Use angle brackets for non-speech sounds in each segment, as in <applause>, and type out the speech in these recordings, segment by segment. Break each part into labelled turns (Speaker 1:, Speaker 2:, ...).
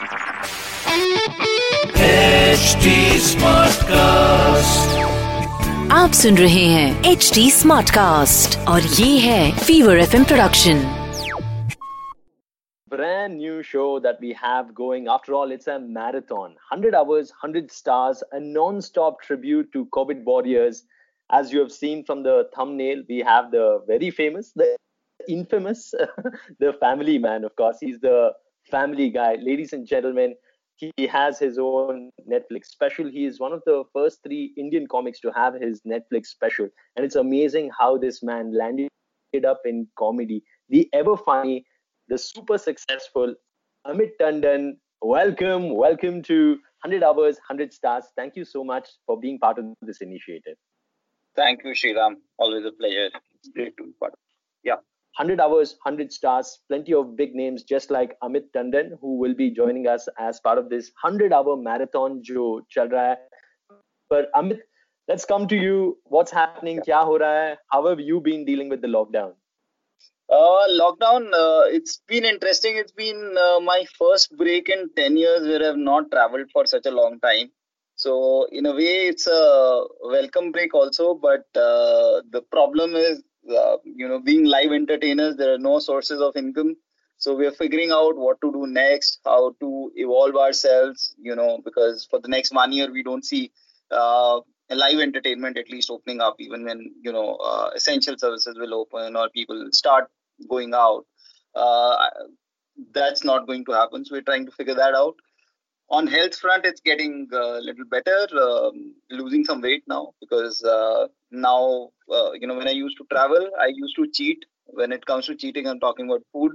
Speaker 1: HT Smartcast.
Speaker 2: आप सुन रहे हैं एच डी स्मार्ट कास्ट और ये है fever F production
Speaker 3: Brand new show that we have going. After all, it's a marathon. 100 hours, 100 stars, a non stop tribute to COVID warriors. As you have seen from the thumbnail, we have the very famous, the infamous, <laughs> the family man, of course. He's the family guy. Ladies and gentlemen, he has his own Netflix special. He is one of the first three Indian comics to have his Netflix special. And it's amazing how this man landed up in comedy. The ever funny, the super successful Amit Tandon. Welcome, welcome to 100 Hours, 100 Stars. Thank you so much for being part of this initiative.
Speaker 4: Thank you, Sriram. Always a pleasure. It's great to be part of Yeah.
Speaker 3: 100 hours, 100 stars, plenty of big names just like Amit Tandon, who will be joining us as part of this 100 hour marathon jo chal raha hai. But Amit, let's come to you. What's happening? Kya ho raha hai? How have you been dealing with the lockdown?
Speaker 4: Uh, lockdown, uh, it's been interesting. It's been uh, my first break in 10 years where I've not traveled for such a long time. So, in a way, it's a welcome break also. But uh, the problem is uh, you know being live entertainers there are no sources of income. So we are figuring out what to do next how to evolve ourselves you know because for the next one year we don't see uh, live entertainment at least opening up even when you know uh, essential services will open or people start going out. Uh, that's not going to happen. So we're trying to figure that out on health front it's getting a little better. Um, losing some weight now because uh, now uh, you know when i used to travel i used to cheat. When it comes to cheating i'm talking about food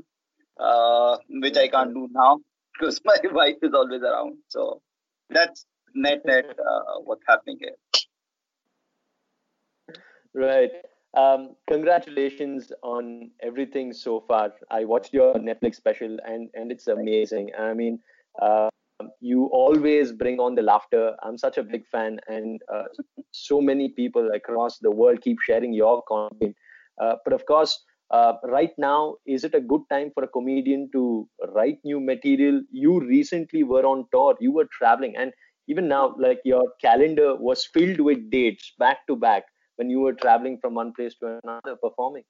Speaker 4: uh, which i can't do now <laughs> because my <laughs> wife is always around. So that's net net uh, what's happening here.
Speaker 3: Right. Um, congratulations on everything so far. I watched your netflix special and and it's amazing. I mean uh, you always bring on the laughter. I'm such a big fan, and uh, so many people across the world keep sharing your content. Uh, but of course, uh, right now, is it a good time for a comedian to write new material? You recently were on tour, you were traveling, and even now, like your calendar was filled with dates back to back when you were traveling from one place to another performing.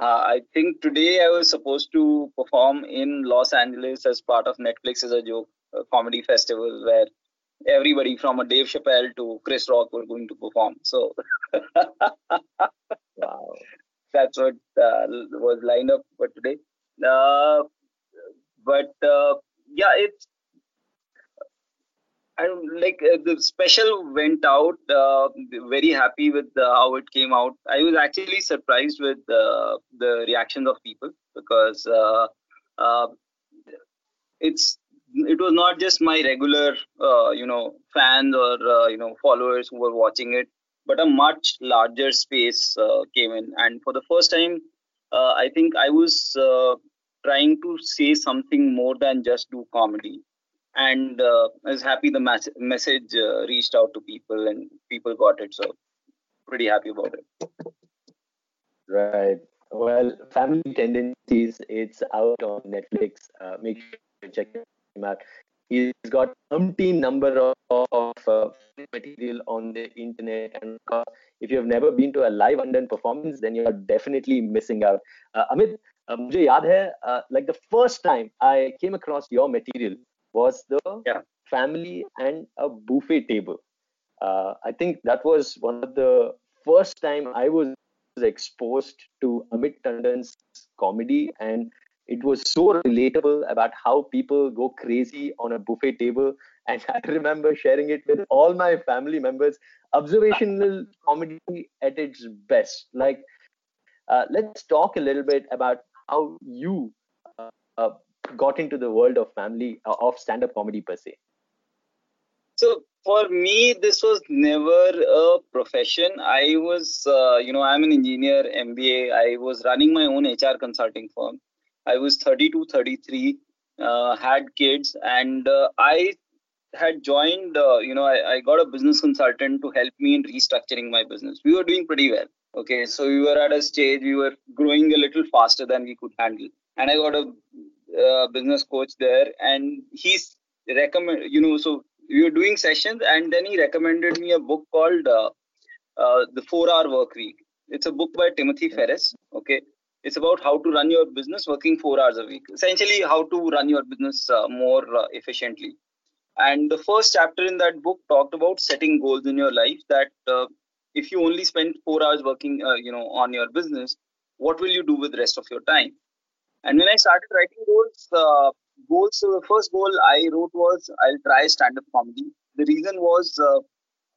Speaker 4: Uh, I think today I was supposed to perform in Los Angeles as part of Netflix Is A Joke a comedy festival where everybody from a Dave Chappelle to Chris Rock were going to perform. So <laughs>
Speaker 3: wow.
Speaker 4: that's what uh, was lined up for today. Uh, but uh, yeah, it's I like uh, the special went out. Uh, very happy with uh, how it came out. I was actually surprised with uh, the reactions of people because uh, uh, it's it was not just my regular you know fans or you know followers who were watching it, but a much larger space came in. And for the first time, I think I was trying to say something more than just do comedy and uh, I was happy the message uh, reached out to people and people got it. So pretty happy about it.
Speaker 3: Right. Well, Family Tandoncies, it's out on Netflix. Uh, make sure you check him out. He's got umpty number of, of uh, material on the internet, and uh, if you have never been to a live Tandon performance, then you are definitely missing out. Uh, Amit, uh, मुझे याद है uh, like the first time I came across your material, was the
Speaker 4: yeah.
Speaker 3: family and a buffet table. Uh, I think that was one of the first time I was exposed to Amit Tandon's comedy, and it was so relatable about how people go crazy on a buffet table. <laughs> And I remember sharing it with all my family members. Observational comedy at its best. Like, uh, let's talk a little bit about how you uh, uh, got into the world of family uh, of stand-up comedy per se?
Speaker 4: So for me, this was never a profession. I was, uh, you know, I'm an engineer, MBA. I was running my own HR consulting firm. I was 32, 33, uh, had kids, and uh, I had joined, uh, you know, I, I got a business consultant to help me in restructuring my business. We were doing pretty well. Okay, so we were at a stage, we were growing a little faster than we could handle. And I got a uh, business coach there, and he's recommend, you know, so we were doing sessions, and then he recommended me a book called uh, uh, The Four Hour Work Week. It's a book by Timothy Ferriss. Okay, it's about how to run your business working four hours a week. Essentially, how to run your business uh, more uh, efficiently. And the first chapter in that book talked about setting goals in your life. That uh, if you only spend four hours working, uh, you know, on your business, what will you do with the rest of your time? And when I started writing goals, goals. So the first goal I wrote was I'll try stand-up comedy. The reason was uh,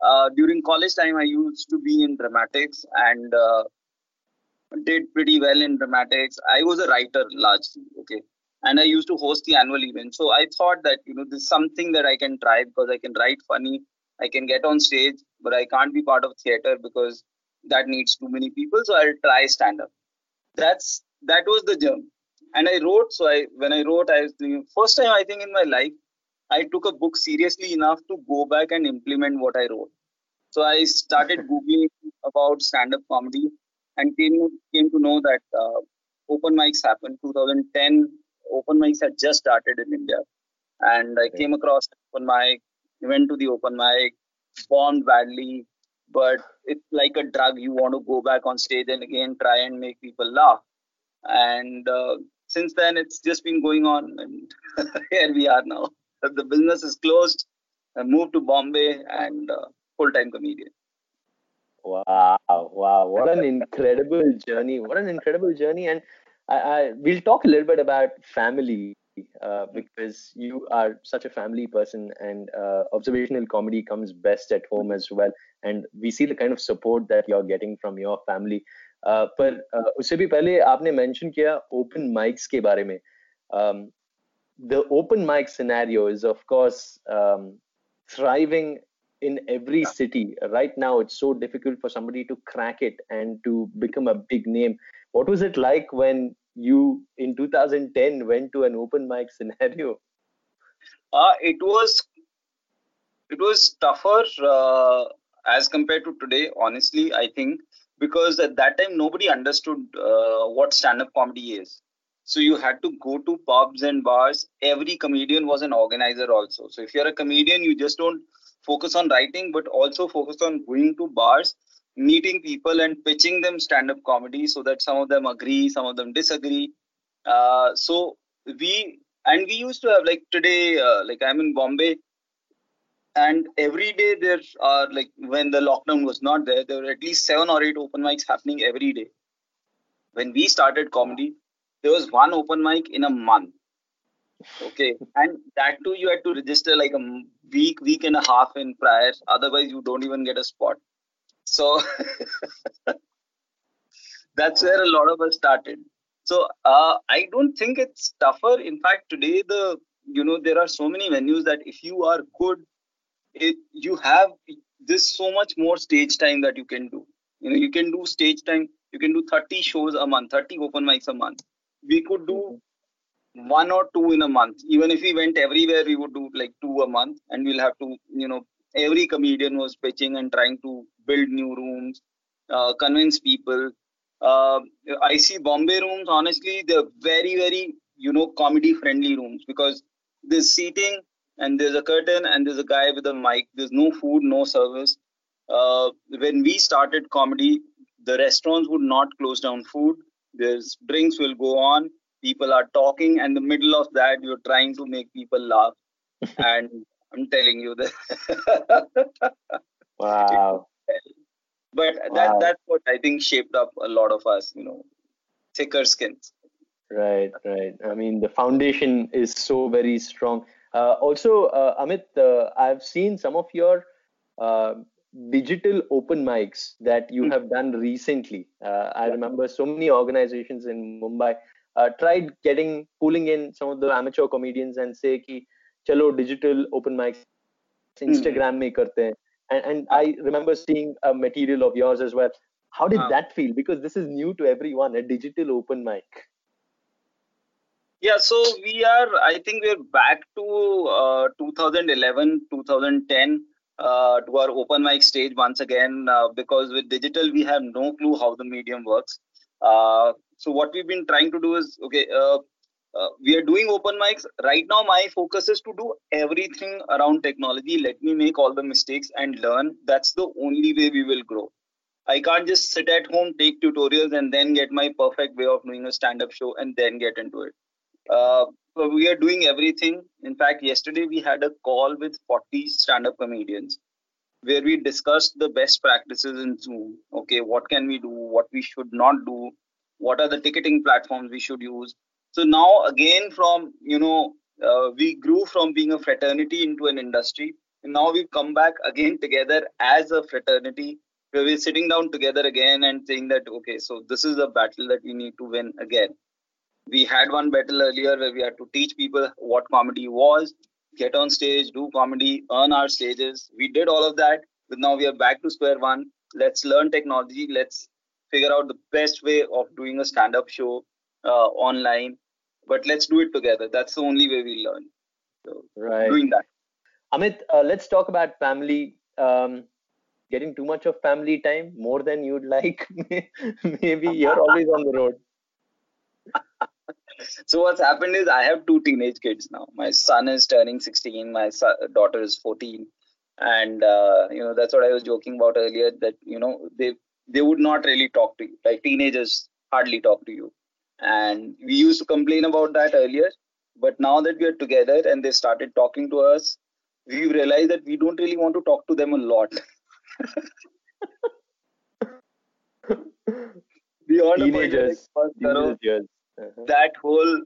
Speaker 4: uh, during college time I used to be in dramatics and uh, did pretty well in dramatics. I was a writer largely, okay, and I used to host the annual event. So I thought that you know this is something that I can try because I can write funny, I can get on stage, but I can't be part of theater because that needs too many people. So I'll try stand-up. That's that was the journey and I wrote. So I when I wrote, I was thinking, first time I think in my life I took a book seriously enough to go back and implement what I wrote. So I started <laughs> googling about stand-up comedy and came came to know that uh, open mics happened. 2010 open mics had just started in India, and I came across open mic. Went to the open mic, bombed badly, but it's like a drug. You want to go back on stage and again try and make people laugh. And uh, since then it's just been going on and <laughs> here we are now. The business is closed I moved to bombay and uh, full-time comedian.
Speaker 3: Wow wow what an incredible journey what an incredible journey. And I, I we'll talk a little bit about family uh, because you are such a family person and uh, observational comedy comes best at home as well. And we see the kind of support that you're getting from your family पर उससे भी पहले आपने mention किया open mics के बारे में the open mic scenario is of course um, thriving in every city right now it's so difficult for somebody to crack it and to become a big name what was it like when you in 2010 went to an open mic <laughs> scenario
Speaker 4: uh, it was it was tougher uh, as compared to today honestly i think because at that time nobody understood uh, what stand-up comedy is. So you had to go to pubs and bars. Every comedian was an organizer also. So if you're a comedian you just don't focus on writing but also focus on going to bars meeting people and pitching them stand-up comedy so that some of them agree some of them disagree. Uh, so we and we used to have like today uh, like i'm in bombay and every day there are like when the lockdown was not there there were at least seven or eight open mics happening every day. When we started comedy there was one open mic in a month. Okay? And that too you had to register like a week week and a half in prior. Otherwise you don't even get a spot. So <laughs> that's where a lot of us started. So uh, i don't think it's tougher. In fact today the you know there are so many venues that if you are good it you have this so much more stage time that you can do. You know you can do stage time you can do 30 shows a month 30 open mics a month. We could do one or two in a month. Even if we went everywhere we would do like two a month and we'll have to you know every comedian was pitching and trying to build new rooms uh, convince people. Uh, i see bombay rooms honestly they're very very you know comedy friendly rooms because the seating and there's a curtain and there's a guy with a mic. There's no food, no service. Uh, when we started comedy, the restaurants would not close down food. There's drinks will go on. People are talking, and the middle of that, you're trying to make people laugh. <laughs> and I'm telling you that.
Speaker 3: wow.
Speaker 4: But wow. that that's what I think shaped up a lot of us. You know, thicker skins.
Speaker 3: Right, right. I mean, the foundation is so very strong. Uh, also, uh, Amit, uh, I've seen some of your digital open mics that you hmm. have done recently. I remember so many organizations in Mumbai uh, tried getting pulling in some of the amateur comedians and say ki chalo digital open mics hmm. instagram mein karte hain and, and i remember seeing a material of yours as well how did uh, that feel because this is new to everyone a digital open mic
Speaker 4: yeah so we are i think we're back to uh, 2011 2010 uh, to our open mic stage once again uh, because with digital we have no clue how the medium works. Uh, so what we've been trying to do is okay. Uh, uh, we are doing open mics right now. My focus is to do everything around technology. Let me make all the mistakes and learn. That's the only way we will grow. I can't just sit at home, take tutorials, and then get my perfect way of doing a stand-up show and then get into it. Uh, we are doing everything. In fact, yesterday we had a call with 40 stand-up comedians where we discussed the best practices in Zoom. Okay, what can we do? What we should not do? What are the ticketing platforms we should use? So now again, from you know, uh, we grew from being a fraternity into an industry, and now we've come back again together as a fraternity where we're sitting down together again and saying that okay, so this is a battle that we need to win again we had one battle earlier where we had to teach people what comedy was get on stage do comedy earn our stages. We did all of that. But now we are back to square one. Let's learn technology. Let's figure out the best way of doing a stand-up show uh, online. But let's do it together. That's the only way we learn. So right. doing that.
Speaker 3: Amit uh, let's talk about family. Um, getting too much of family time more than you'd like. <laughs> Maybe you're always on the road
Speaker 4: so what's happened is I have two teenage kids now. My son is turning 16. My son, daughter is 14, and uh, you know that's what I was joking about earlier. That you know they they would not really talk to you. Like teenagers hardly talk to you, and we used to complain about that earlier. But now that we are together and they started talking to us, we realized that we don't really want to talk to them a lot. <laughs>
Speaker 3: Beyond teenagers, teenagers
Speaker 4: uh-huh. that whole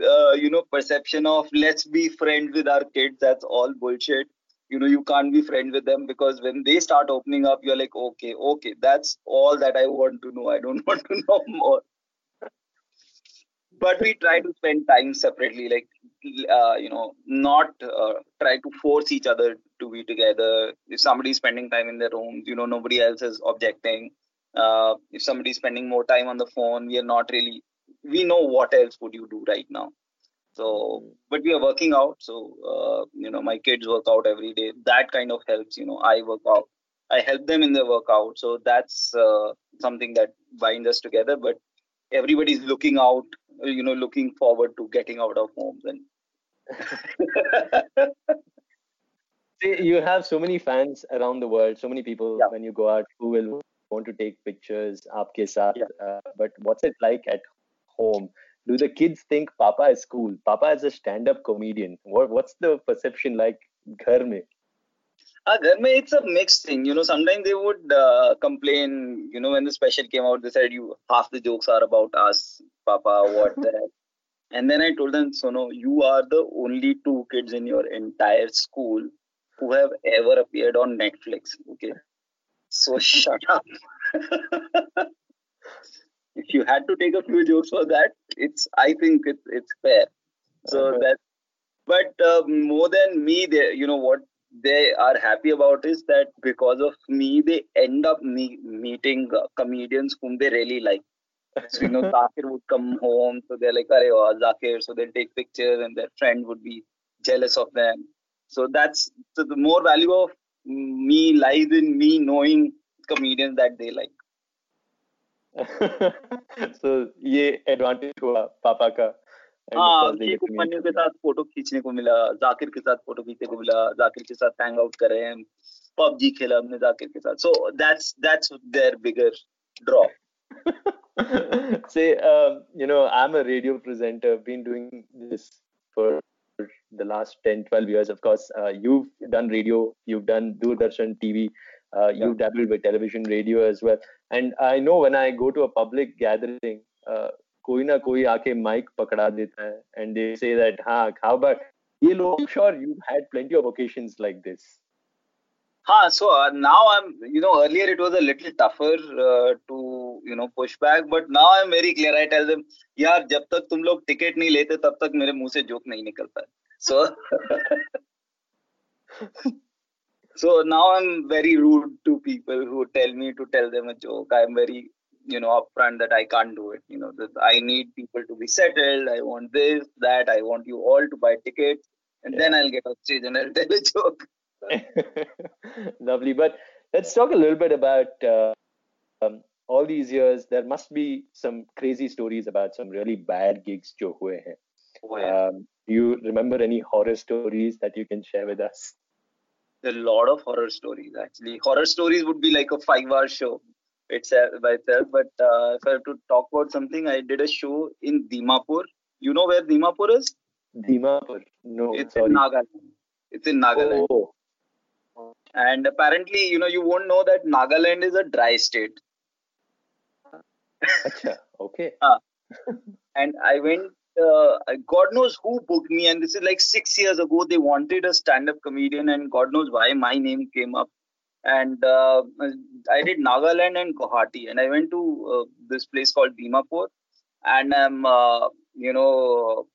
Speaker 4: uh, you know perception of let's be friends with our kids that's all bullshit. You know you can't be friends with them because when they start opening up you're like okay okay that's all that i want to know. I don't <laughs> want to know more. But we try to spend time separately like uh, you know not uh, try to force each other to be together. If somebody's spending time in their rooms you know nobody else is objecting. Uh, if somebody's spending more time on the phone we are not really we know what else would you do right now. So but we are working out. So uh, you know my kids work out every day. That kind of helps you know i work out. I help them in their workout. So that's uh, something that binds us together. But everybody's looking out you know looking forward to getting out of homes <laughs> and
Speaker 3: you have so many fans around the world so many people yeah. when you go out who will want to take pictures aapke saath yeah. uh, but what's it like at home? Do the kids think papa is cool? Papa is a stand-up comedian. What, what's the perception like ghar mein
Speaker 4: uh, ghar mein it's a mixed thing. You know sometimes they would uh, complain you know when the special came out they said you half the jokes are about us papa what the heck? <laughs> And then i told them so no you are the only two kids in your entire school who have ever appeared on netflix. Okay. So <laughs> shut up <laughs> if you had to take a few jokes for that, it's I think it's it's fair. So uh-huh. that, but uh, more than me, they you know what they are happy about is that because of me, they end up me- meeting uh, comedians whom they really like. So you know, <laughs> Zakir would come home, so they're like, "Arey, oh, Zakir," so they'll take pictures, and their friend would be jealous of them. So that's so the more value of me lies in me knowing comedians that they like. <laughs>
Speaker 3: so, ये advantage हुआ पापा का।
Speaker 4: हाँ, साथ photo खींचने को मिला जाकिर के साथ फ़ोटो खींचने को मिला जाकिर के साथ हैंग करे पबजी खेला के साथ। So draw
Speaker 3: say you know I am a radio presenter been doing this for the last 10 12 years of you done radio you done Doordarshan TV uh, yeah. you've dabbled with television radio as well and i know when i go to a public gathering uh, कोई ना कोई आके mic पकड़ा देता है and they say that हाँ how about ये लोग sure you've had plenty of occasions like this
Speaker 4: Huh, so uh, now I'm, you know, earlier it was a little tougher uh, to, you know, push back, but now I'm very clear. I tell them, यार जब तक तुम लोग ticket नहीं लेते तब तक मेरे मुंह से जोक नहीं निकलता है. So, <laughs> <laughs> so now I'm very rude to people who tell me to tell them a joke. I'm very, you know, upfront that I can't do it. You know, that I need people to be settled. I want this, that. I want you all to buy tickets, and yeah. then I'll get off stage and I'll tell a joke. <laughs>
Speaker 3: Lovely. But let's talk a little bit about uh, um, all these years. There must be some crazy stories about some really bad gigs jo hue hain. Oh, yeah. um, do you remember any horror stories that you can share with us?
Speaker 4: A lot of horror stories actually. Horror stories would be like a five-hour show itself by itself. But uh, if I have to talk about something, I did a show in Dimapur. You know where Dimapur is?
Speaker 3: Dimapur. No,
Speaker 4: it's
Speaker 3: sorry.
Speaker 4: in Nagaland. It's in Nagaland. Oh. And apparently, you know, you won't know that Nagaland is a dry state.
Speaker 3: Achha, okay.
Speaker 4: uh, <laughs> and I went, uh, God knows who booked me, and this is like six years ago. They wanted a stand up comedian, and God knows why my name came up. And uh, I did Nagaland and Guwahati, and I went to uh, this place called Dimapur, and I'm, uh, you know,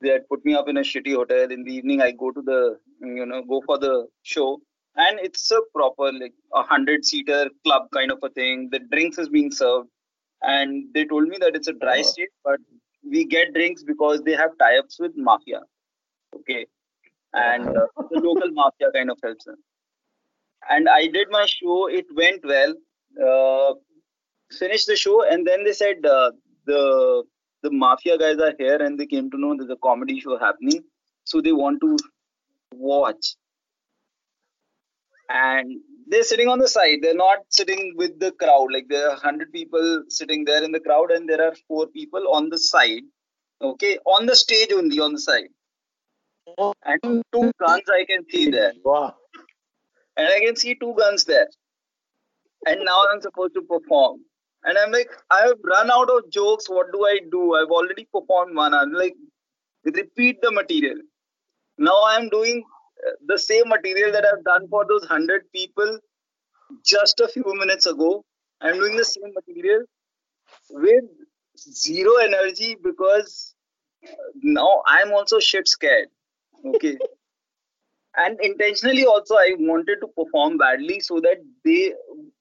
Speaker 4: they had put me up in a shitty hotel. In the evening, I go to the, you know, go for the show. And it's a proper, like, a hundred seater club kind of a thing. The drinks is being served. And they told me that it's a dry oh. state, but we get drinks because they have tie ups with mafia. Okay. And uh, the local mafia kind of helps them. And I did my show. It went well. Uh, finished the show. And then they said, uh, the the mafia guys are here and they came to know there's a comedy show happening. So they want to watch. And they're sitting on the side. They're not sitting with the crowd. Like there are 100 people sitting there in the crowd, and there are four people on the side. Okay, on the stage only, on the side. And two guns I can see there.
Speaker 3: Wow.
Speaker 4: And I can see two guns there. And now I'm supposed to perform. And I'm like, I've run out of jokes. What do I do? I've already performed one. I'm like, repeat the material. Now I'm doing the same material that I've done for those 100 people just a few minutes ago. I'm doing the same material with zero energy because now I'm also shit scared. Okay. <laughs> and intentionally also, I wanted to perform badly so that they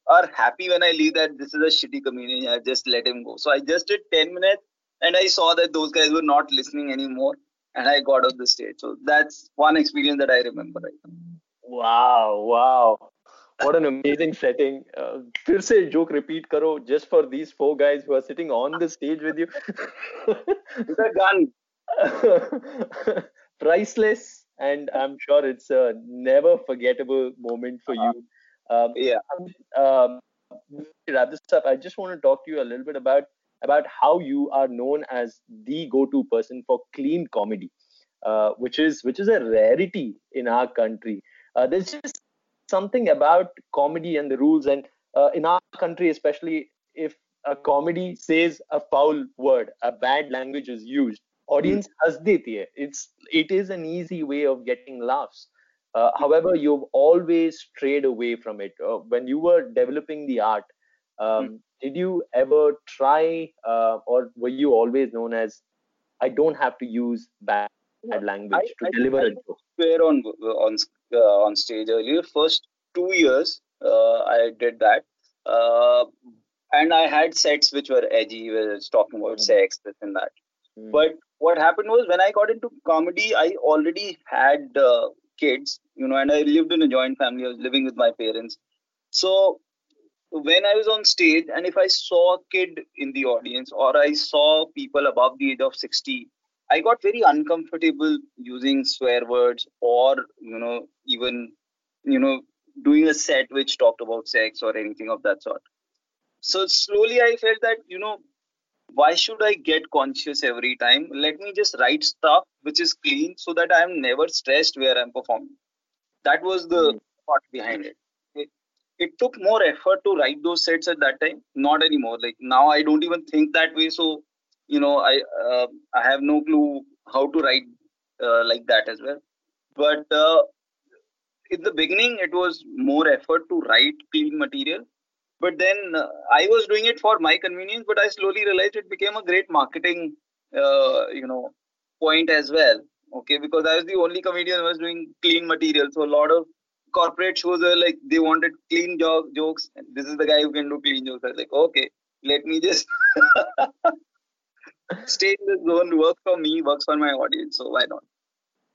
Speaker 4: are happy when I leave that this is a shitty comedian. I just let him go. So I just did 10 minutes and I saw that those guys were not listening anymore and I got off the stage. So that's one experience that I remember right now.
Speaker 3: Wow, wow. What an amazing setting. Uh, फिर से joke repeat karo just for these four guys who are sitting on the stage with you.
Speaker 4: With a
Speaker 3: gun. Priceless and I'm sure it's a never forgettable moment for you. Um,
Speaker 4: yeah.
Speaker 3: Um, wrap this up, I just want to talk to you a little bit about about how you are known as the go-to person for clean comedy, uh, which is which is a rarity in our country. Uh, there's just something about comedy and the rules, and uh, in our country, especially if a comedy says a foul word, a bad language is used, audience has deti It's it is an easy way of getting laughs. Uh, however, you've always strayed away from it. Uh, when you were developing the art, um, mm. Did you ever try, uh, or were you always known as, I don't have to use bad, bad language I, to I, deliver I, a joke?
Speaker 4: Were on on uh, on stage earlier. First two years, uh, I did that, uh, and I had sets which were edgy, where it's talking about mm. sex, this and that. Mm. But what happened was when I got into comedy, I already had kids, you know, and I lived in a joint family. I was living with my parents. So when I was on stage, and if I saw a kid in the audience or I saw people above the age of 60, I got very uncomfortable using swear words or, you know, even, you know, doing a set which talked about sex or anything of that sort. So slowly I felt that, you know, why should I get conscious every time? Let me just write stuff which is clean so that I am never stressed where I'm performing. That was the mm-hmm. thought behind it. It. Took more effort to write those sets at that time. Not anymore. Like now, I don't even think that way. So, you know, I uh, I have no clue how to write uh, like that as well. But uh, in the beginning it was more effort to write clean material but then uh, i was doing it for my convenience but i slowly realized it became a great marketing uh, you know point as well okay because i was the only comedian who was doing clean material so a lot of corporate shows are like they wanted clean jo- jokes and this is the guy who can do clean jokes. I was like okay let me just <laughs> stay in this zone. Work for me works for my audience so why not?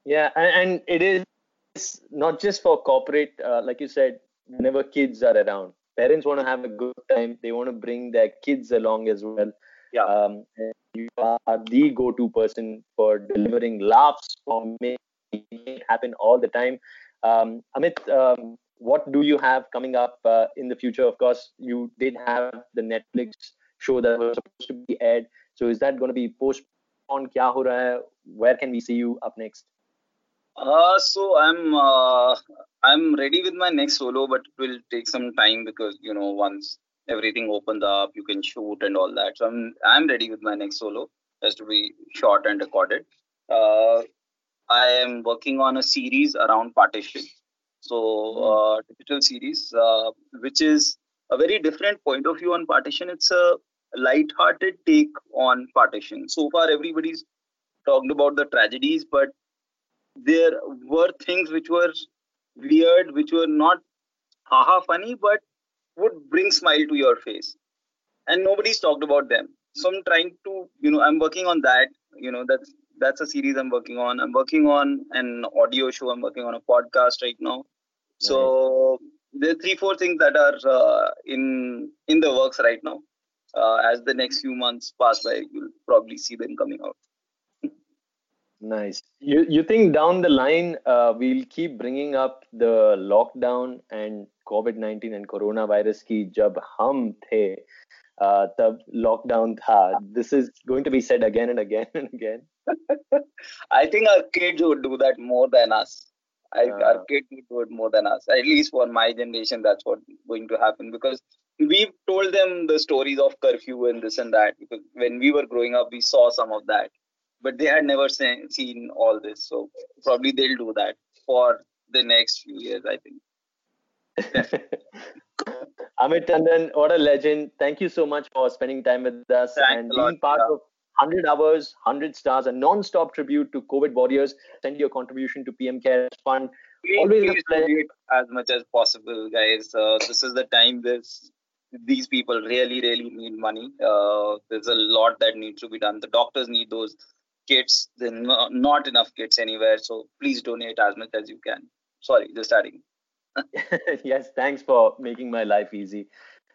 Speaker 3: Yeah and, and it is not just for corporate uh, like you said whenever kids are around. Parents want to have a good time. They want to bring their kids along as well.
Speaker 4: Yeah.
Speaker 3: Um, you are the go-to person for delivering laughs for making it happen all the time um, amit um, what do you have coming up uh, in the future of course you did have the netflix show that was supposed to be aired so is that going to be postponed kya ho raha hai? where can we see you up next
Speaker 4: uh, so I'm uh, I'm ready with my next solo, but it will take some time because you know once everything opens up, you can shoot and all that. So I'm I'm ready with my next solo. Has to be shot and recorded. Uh, I am working on a series around partition. So uh, digital series, uh, which is a very different point of view on partition. It's a light-hearted take on partition. So far, everybody's talked about the tragedies, but there were things which were weird, which were not haha funny, but would bring smile to your face. And nobody's talked about them. So I'm trying to, you know, I'm working on that. You know, that's that's a series I'm working on. I'm working on an audio show. I'm working on a podcast right now. So there are three, four things that are uh, in in the works right now. Uh, as the next few months pass by, you'll probably see them coming out.
Speaker 3: nice. You you think down the line uh, we'll keep bringing up the lockdown and COVID nineteen and coronavirus ki jab hum the uh, तब lockdown था. This is going to be said again and again and again.
Speaker 4: I think our kids would do that more than us. I,
Speaker 3: Uh.
Speaker 4: our kids would do it more than us. At least for my generation, that's what going to happen because we've told them the stories of curfew and this and that. Because when we were growing up, we saw some of that, but they had never se- seen all this. So probably they'll do that for the next few years. I think. <laughs>
Speaker 3: Amit Tandon, what a legend. Thank you so much for spending time with us
Speaker 4: Thanks
Speaker 3: and being part of 100 hours, 100 stars, a non-stop tribute to COVID warriors. Send your contribution to PM Care Fund.
Speaker 4: Please,
Speaker 3: Always a pleasure.
Speaker 4: as much as possible, guys. Uh, this is the time this these people really, really need money. Uh, there's a lot that needs to be done. The doctors need those kits. There's not enough kits anywhere. So please donate as much as you can. Sorry, just adding. <laughs>
Speaker 3: yes, thanks for making my life easy.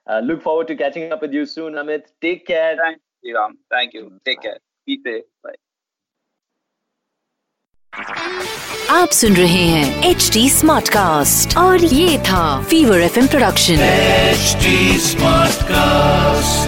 Speaker 3: Uh, look forward to catching up with you soon, Amit. Take care.
Speaker 4: Thank you, Ram. Thank you. Take care. Be safe. Bye.
Speaker 2: आप सुन रहे हैं H D smart cast और ये था fever F production
Speaker 5: HD Smartcast.
Speaker 1: I'm